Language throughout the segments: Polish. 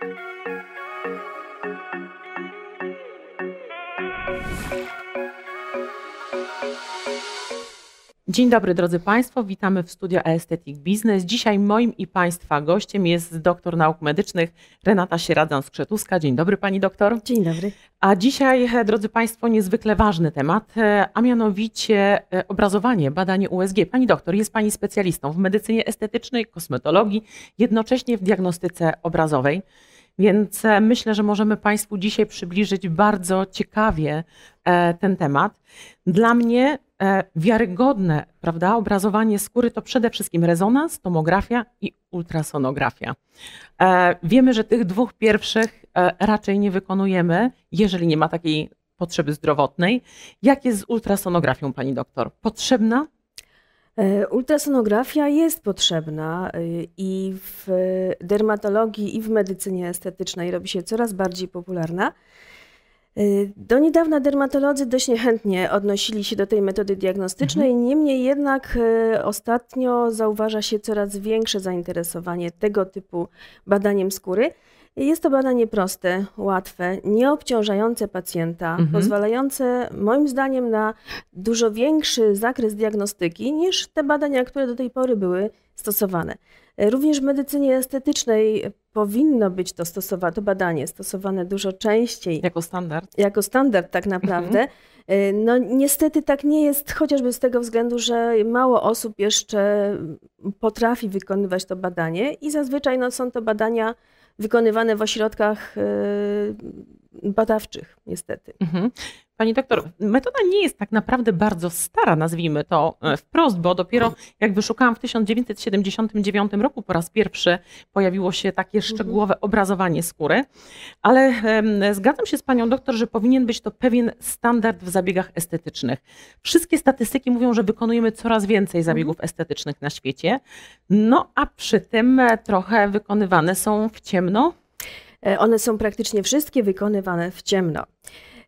Thank you. Dzień dobry drodzy Państwo, witamy w studio Aesthetic Business. Dzisiaj moim i Państwa gościem jest doktor nauk medycznych Renata Sieradzan-Skrzetuska. Dzień dobry Pani doktor. Dzień dobry. A dzisiaj, e, drodzy Państwo, niezwykle ważny temat, e, a mianowicie e, obrazowanie, badanie USG. Pani doktor jest Pani specjalistą w medycynie estetycznej, kosmetologii, jednocześnie w diagnostyce obrazowej. Więc myślę, że możemy Państwu dzisiaj przybliżyć bardzo ciekawie ten temat. Dla mnie wiarygodne, prawda, obrazowanie skóry to przede wszystkim rezonans, tomografia i ultrasonografia. E, wiemy, że tych dwóch pierwszych e, raczej nie wykonujemy, jeżeli nie ma takiej potrzeby zdrowotnej. Jak jest z ultrasonografią, pani doktor? Potrzebna? Ultrasonografia jest potrzebna i w dermatologii, i w medycynie estetycznej robi się coraz bardziej popularna. Y, do niedawna dermatolodzy dość niechętnie odnosili się do tej metody diagnostycznej, mhm. niemniej jednak y, ostatnio zauważa się coraz większe zainteresowanie tego typu badaniem skóry. Jest to badanie proste, łatwe, nieobciążające pacjenta, mhm. pozwalające moim zdaniem na dużo większy zakres diagnostyki niż te badania, które do tej pory były stosowane. Również w medycynie estetycznej powinno być to, stosowane, to badanie stosowane dużo częściej. Jako standard. Jako standard tak naprawdę. Mhm. No niestety tak nie jest, chociażby z tego względu, że mało osób jeszcze potrafi wykonywać to badanie i zazwyczaj no, są to badania wykonywane w ośrodkach y, badawczych, niestety. Mhm. Pani doktor, metoda nie jest tak naprawdę bardzo stara, nazwijmy to e, wprost, bo dopiero jak wyszukałam w 1979 roku po raz pierwszy pojawiło się takie mhm. szczegółowe obrazowanie skóry, ale zgadzam się z panią doktor, że powinien być to pewien standard w zabiegach estetycznych. Wszystkie statystyki mówią, że wykonujemy coraz więcej zabiegów mhm. estetycznych na świecie, no a przy tym e, trochę wykonywane są w ciemno. E, one są praktycznie wszystkie wykonywane w ciemno.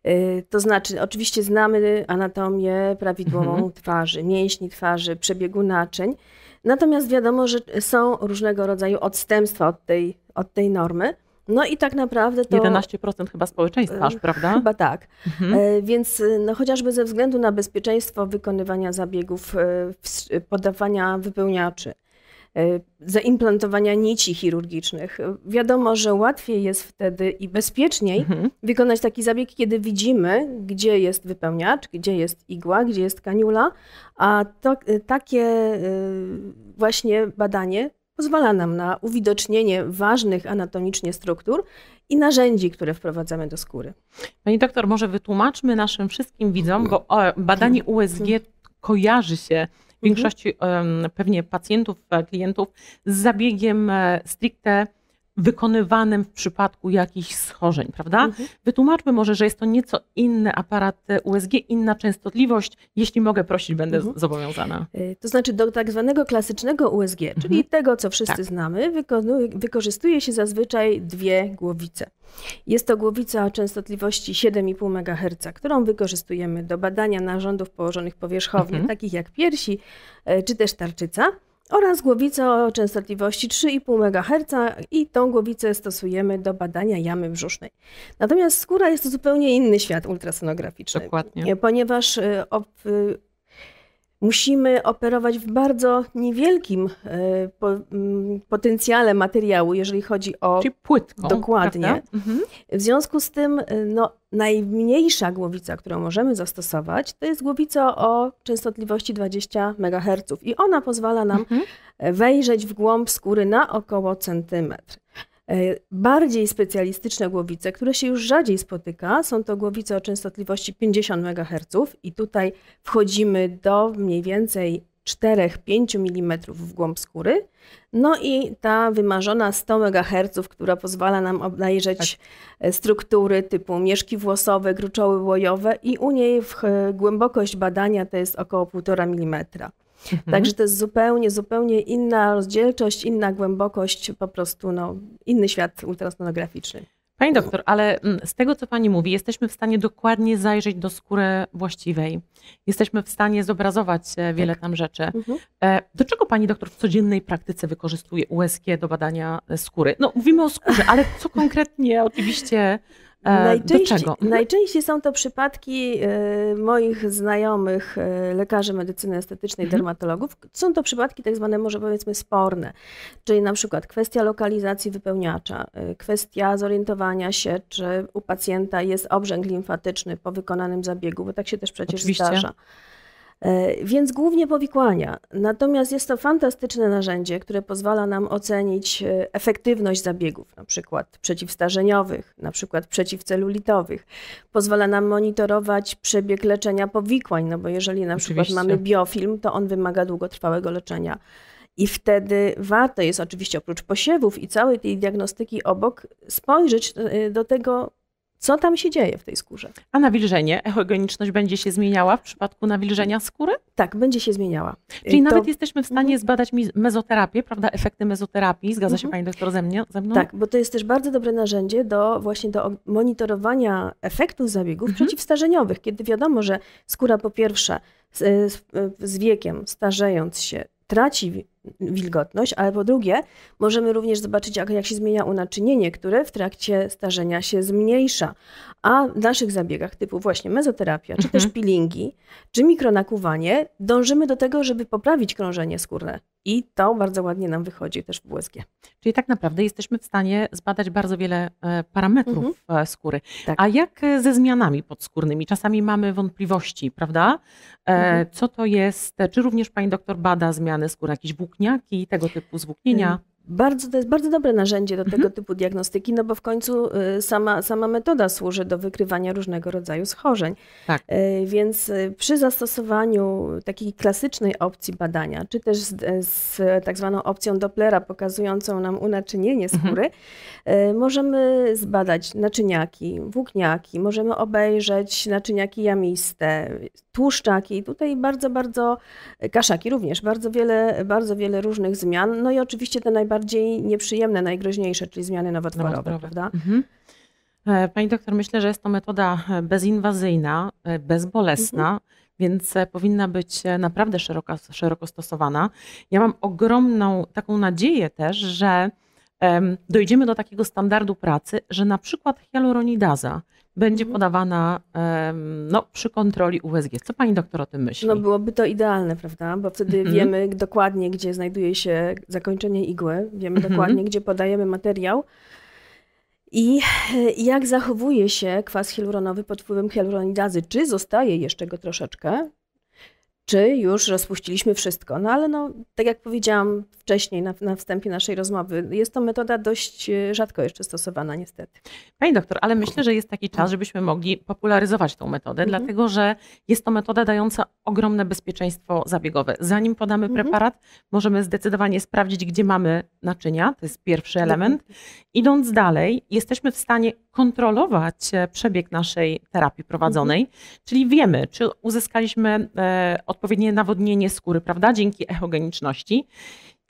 Y, to znaczy, oczywiście znamy anatomię prawidłową mhm. twarzy, mięśni twarzy, przebiegu naczyń, natomiast wiadomo, że są różnego rodzaju odstępstwa od tej, od tej normy. No i tak naprawdę to. 11% chyba społeczeństwa, aż, prawda? Chyba tak. Mhm. E, więc no, chociażby ze względu na bezpieczeństwo wykonywania zabiegów, e, podawania wypełniaczy, E, zaimplantowania nici chirurgicznych. Wiadomo, że łatwiej jest wtedy i bezpieczniej mhm. wykonać taki zabieg, kiedy widzimy, gdzie jest wypełniacz, gdzie jest igła, gdzie jest kaniula, a to, e, takie e, właśnie badanie pozwala nam na uwidocznienie ważnych anatomicznie struktur i narzędzi, które wprowadzamy do skóry. Pani doktor, może wytłumaczmy naszym wszystkim widzom, bo badanie USG kojarzy się. Większości pewnie pacjentów, e, klientów z zabiegiem e, stricte wykonywanym w przypadku jakichś schorzeń, prawda? Mhm. Wytłumaczmy może, że jest to nieco inny aparat USG, inna częstotliwość. Jeśli mogę prosić, będę mhm. zobowiązana. Y, to znaczy do tak zwanego klasycznego USG, mhm. czyli tego, co wszyscy tak. znamy, wykorzystuje się zazwyczaj dwie głowice. Jest to głowica o częstotliwości 7,5 MHz, którą wykorzystujemy do badania narządów położonych powierzchownie, mhm. takich jak piersi y, czy też tarczyca oraz głowicę o częstotliwości 3,5 MHz i tą głowicę stosujemy do badania jamy brzusznej. Natomiast skóra jest to zupełnie inny świat ultrasonograficzny. Dokładnie. Ponieważ y, musimy operować w bardzo niewielkim e, mm, potencjale materiału, jeżeli chodzi o. Czyli płytką. Dokładnie. Mhm. W związku z tym, e, no, najmniejsza głowica, którą możemy zastosować, to jest głowica o częstotliwości 20 MHz i ona pozwala nam mhm. wejrzeć w głąb skóry na około centymetr. E, bardziej specjalistyczne głowice, które się już rzadziej spotyka, są to głowice o częstotliwości 50 MHz i tutaj wchodzimy do mniej więcej 4-5 mm w głąb skóry. No i ta wymarzona 100 MHz, która pozwala nam obejrzeć tak. struktury typu mieszki włosowe, gruczoły łojowe i u niej głębokość badania to jest około 1,5 mm. Mhm. Także to jest zupełnie, zupełnie inna rozdzielczość, inna głębokość, po prostu no, inny świat ultrasonograficzny. Pani doktor, ale mm, z tego, co pani mówi, jesteśmy w stanie dokładnie zajrzeć do skóry właściwej. Jesteśmy w stanie zobrazować e, wiele tam rzeczy. Mhm. E, Do czego pani doktor w codziennej praktyce wykorzystuje USG do badania e, skóry? No, mówimy o skórze, ale co konkretnie oczywiście e, do Najczęściej, czego? Mhm. najczęściej są to przypadki e, moich znajomych e, lekarzy medycyny estetycznej, Mhm. dermatologów. Są to przypadki tak zwane, może powiedzmy, sporne, czyli na przykład kwestia lokalizacji wypełniacza, e, kwestia zorientowania się, czy u pacjenta jest obrzęk limfatyczny po wykonanym zabiegu, bo tak się też przecież Oczywiście. zdarza. E, Więc głównie powikłania. Natomiast jest to fantastyczne narzędzie, które pozwala nam ocenić e, efektywność zabiegów, na przykład przeciwstarzeniowych, na przykład przeciwcelulitowych. Pozwala nam monitorować przebieg leczenia powikłań, no bo jeżeli na przykład Oczywiście. mamy biofilm, to on wymaga długotrwałego leczenia. I wtedy warto jest oczywiście oprócz posiewów i całej tej diagnostyki obok spojrzeć e, do tego, co tam się dzieje w tej skórze. A nawilżenie, echogeniczność będzie się zmieniała w przypadku nawilżenia skóry? Tak, będzie się zmieniała. Czyli To- nawet jesteśmy w stanie Mhm. zbadać mezoterapię, prawda? Efekty mezoterapii. Zgadza się Mhm. pani doktor ze, mnie, ze mną? Tak, bo to jest też bardzo dobre narzędzie do właśnie do monitorowania efektów zabiegów Mhm. przeciwstarzeniowych, kiedy wiadomo, że skóra po pierwsze z, z, wiekiem, starzejąc się, traci wilgotność, ale po drugie możemy również zobaczyć, jak, jak się zmienia unaczynienie, które w trakcie starzenia się zmniejsza. A w naszych zabiegach typu właśnie mezoterapia, czy też Mhm. peelingi, czy mikronakuwanie, dążymy do tego, żeby poprawić krążenie skórne. I to bardzo ładnie nam wychodzi też w USG. Czyli tak naprawdę jesteśmy w stanie zbadać bardzo wiele e, parametrów e, skóry. Mhm. Tak. A jak e, ze zmianami podskórnymi? Czasami mamy wątpliwości, prawda? Mhm. Co to jest? Czy również pani doktor bada zmiany skóry, jakieś tego typu zwłóknienia? Bardzo, to jest bardzo dobre narzędzie do Mhm. tego typu diagnostyki, no bo w końcu y, sama, sama metoda służy do wykrywania różnego rodzaju schorzeń. Tak. Y, Więc y, przy zastosowaniu takiej klasycznej opcji badania, czy też z, z tak zwaną opcją Dopplera pokazującą nam unaczynienie Mhm. skóry, y, możemy zbadać naczyniaki, włókniaki, możemy obejrzeć naczyniaki jamiste, tłuszczaki. I Tutaj bardzo, bardzo kaszaki również, bardzo wiele, bardzo wiele różnych zmian. No i oczywiście te najbardziej nieprzyjemne, najgroźniejsze, czyli zmiany nowotworowe, Nowotworowe. prawda? Mhm. E, Pani doktor, myślę, że jest to metoda e, bezinwazyjna, e, bezbolesna, Mhm. więc powinna być naprawdę szeroko, szeroko stosowana. Ja mam ogromną taką nadzieję też, że em, dojdziemy do takiego standardu pracy, że na przykład hialuronidaza będzie Mhm. podawana no, przy kontroli USG. Co pani doktor o tym myśli? No byłoby to idealne, prawda? Bo wtedy Mhm. wiemy dokładnie, gdzie znajduje się zakończenie igły, wiemy Mhm. dokładnie, gdzie podajemy materiał i jak zachowuje się kwas hialuronowy pod wpływem hialuronidazy. Czy zostaje jeszcze go troszeczkę, czy już rozpuściliśmy wszystko. No ale no, tak jak powiedziałam wcześniej na, na wstępie naszej rozmowy, jest to metoda dość e, rzadko jeszcze stosowana niestety. Pani doktor, ale myślę, że jest taki czas, żebyśmy mogli popularyzować tą metodę, Mhm. dlatego że jest to metoda dająca ogromne bezpieczeństwo zabiegowe. Zanim podamy Mhm. preparat, możemy zdecydowanie sprawdzić, gdzie mamy naczynia, to jest pierwszy element. Idąc dalej, jesteśmy w stanie kontrolować e, przebieg naszej terapii prowadzonej, Mhm. czyli wiemy, czy uzyskaliśmy e, odpowiednie nawodnienie skóry, prawda, dzięki echogeniczności.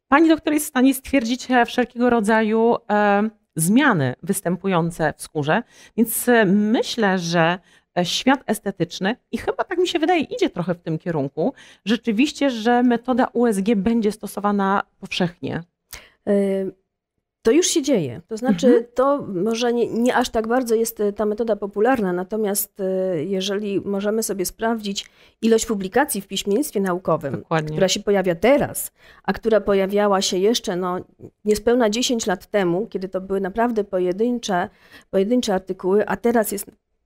Pani doktor jest w stanie stwierdzić e, wszelkiego rodzaju e, zmiany występujące w skórze, więc e, myślę, że świat estetyczny i chyba tak mi się wydaje, idzie trochę w tym kierunku, rzeczywiście, że metoda USG będzie stosowana powszechnie. To już się dzieje. To znaczy, Mhm. to może nie, nie aż tak bardzo jest y, ta metoda popularna, natomiast y, jeżeli możemy sobie sprawdzić ilość publikacji w piśmiennictwie naukowym, Dokładnie. która się pojawia teraz, a która pojawiała się jeszcze no, niespełna 10 lat temu, kiedy to były naprawdę pojedyncze, pojedyncze artykuły, a teraz jest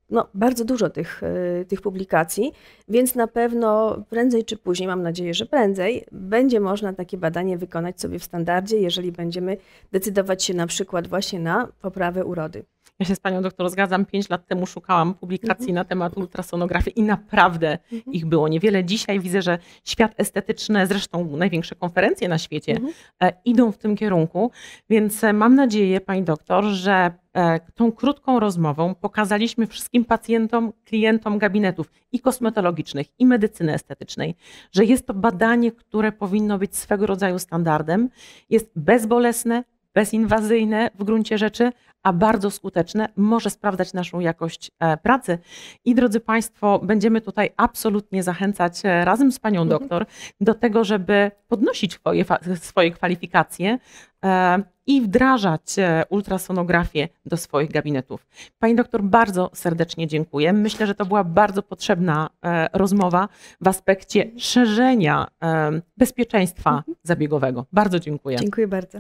no, bardzo dużo tych, y, tych publikacji, więc na pewno prędzej czy później, mam nadzieję, że prędzej, będzie można takie badanie wykonać sobie w standardzie, jeżeli będziemy decydować się na przykład właśnie na poprawę urody. Ja się z panią doktor zgadzam. Pięć lat temu szukałam publikacji Mhm. na temat ultrasonografii i naprawdę ich było niewiele. Dzisiaj widzę, że świat estetyczny, zresztą największe konferencje na świecie, Mhm. e, idą w tym kierunku. Więc e, mam nadzieję, pani doktor, że e, tą krótką rozmową pokazaliśmy wszystkim pacjentom, klientom gabinetów i kosmetologicznych, i medycyny estetycznej, że jest to badanie, które powinno być swego rodzaju standardem. Jest bezbolesne, bezinwazyjne w gruncie rzeczy, a bardzo skuteczne, może sprawdzać naszą jakość e, pracy. I drodzy Państwo, będziemy tutaj absolutnie zachęcać e, razem z Panią Mhm. doktor do tego, żeby podnosić swoje, swoje kwalifikacje e, i wdrażać ultrasonografię do swoich gabinetów. Pani doktor, bardzo serdecznie dziękuję. Myślę, że to była bardzo potrzebna rozmowa w aspekcie szerzenia bezpieczeństwa zabiegowego. Bardzo dziękuję. Dziękuję bardzo.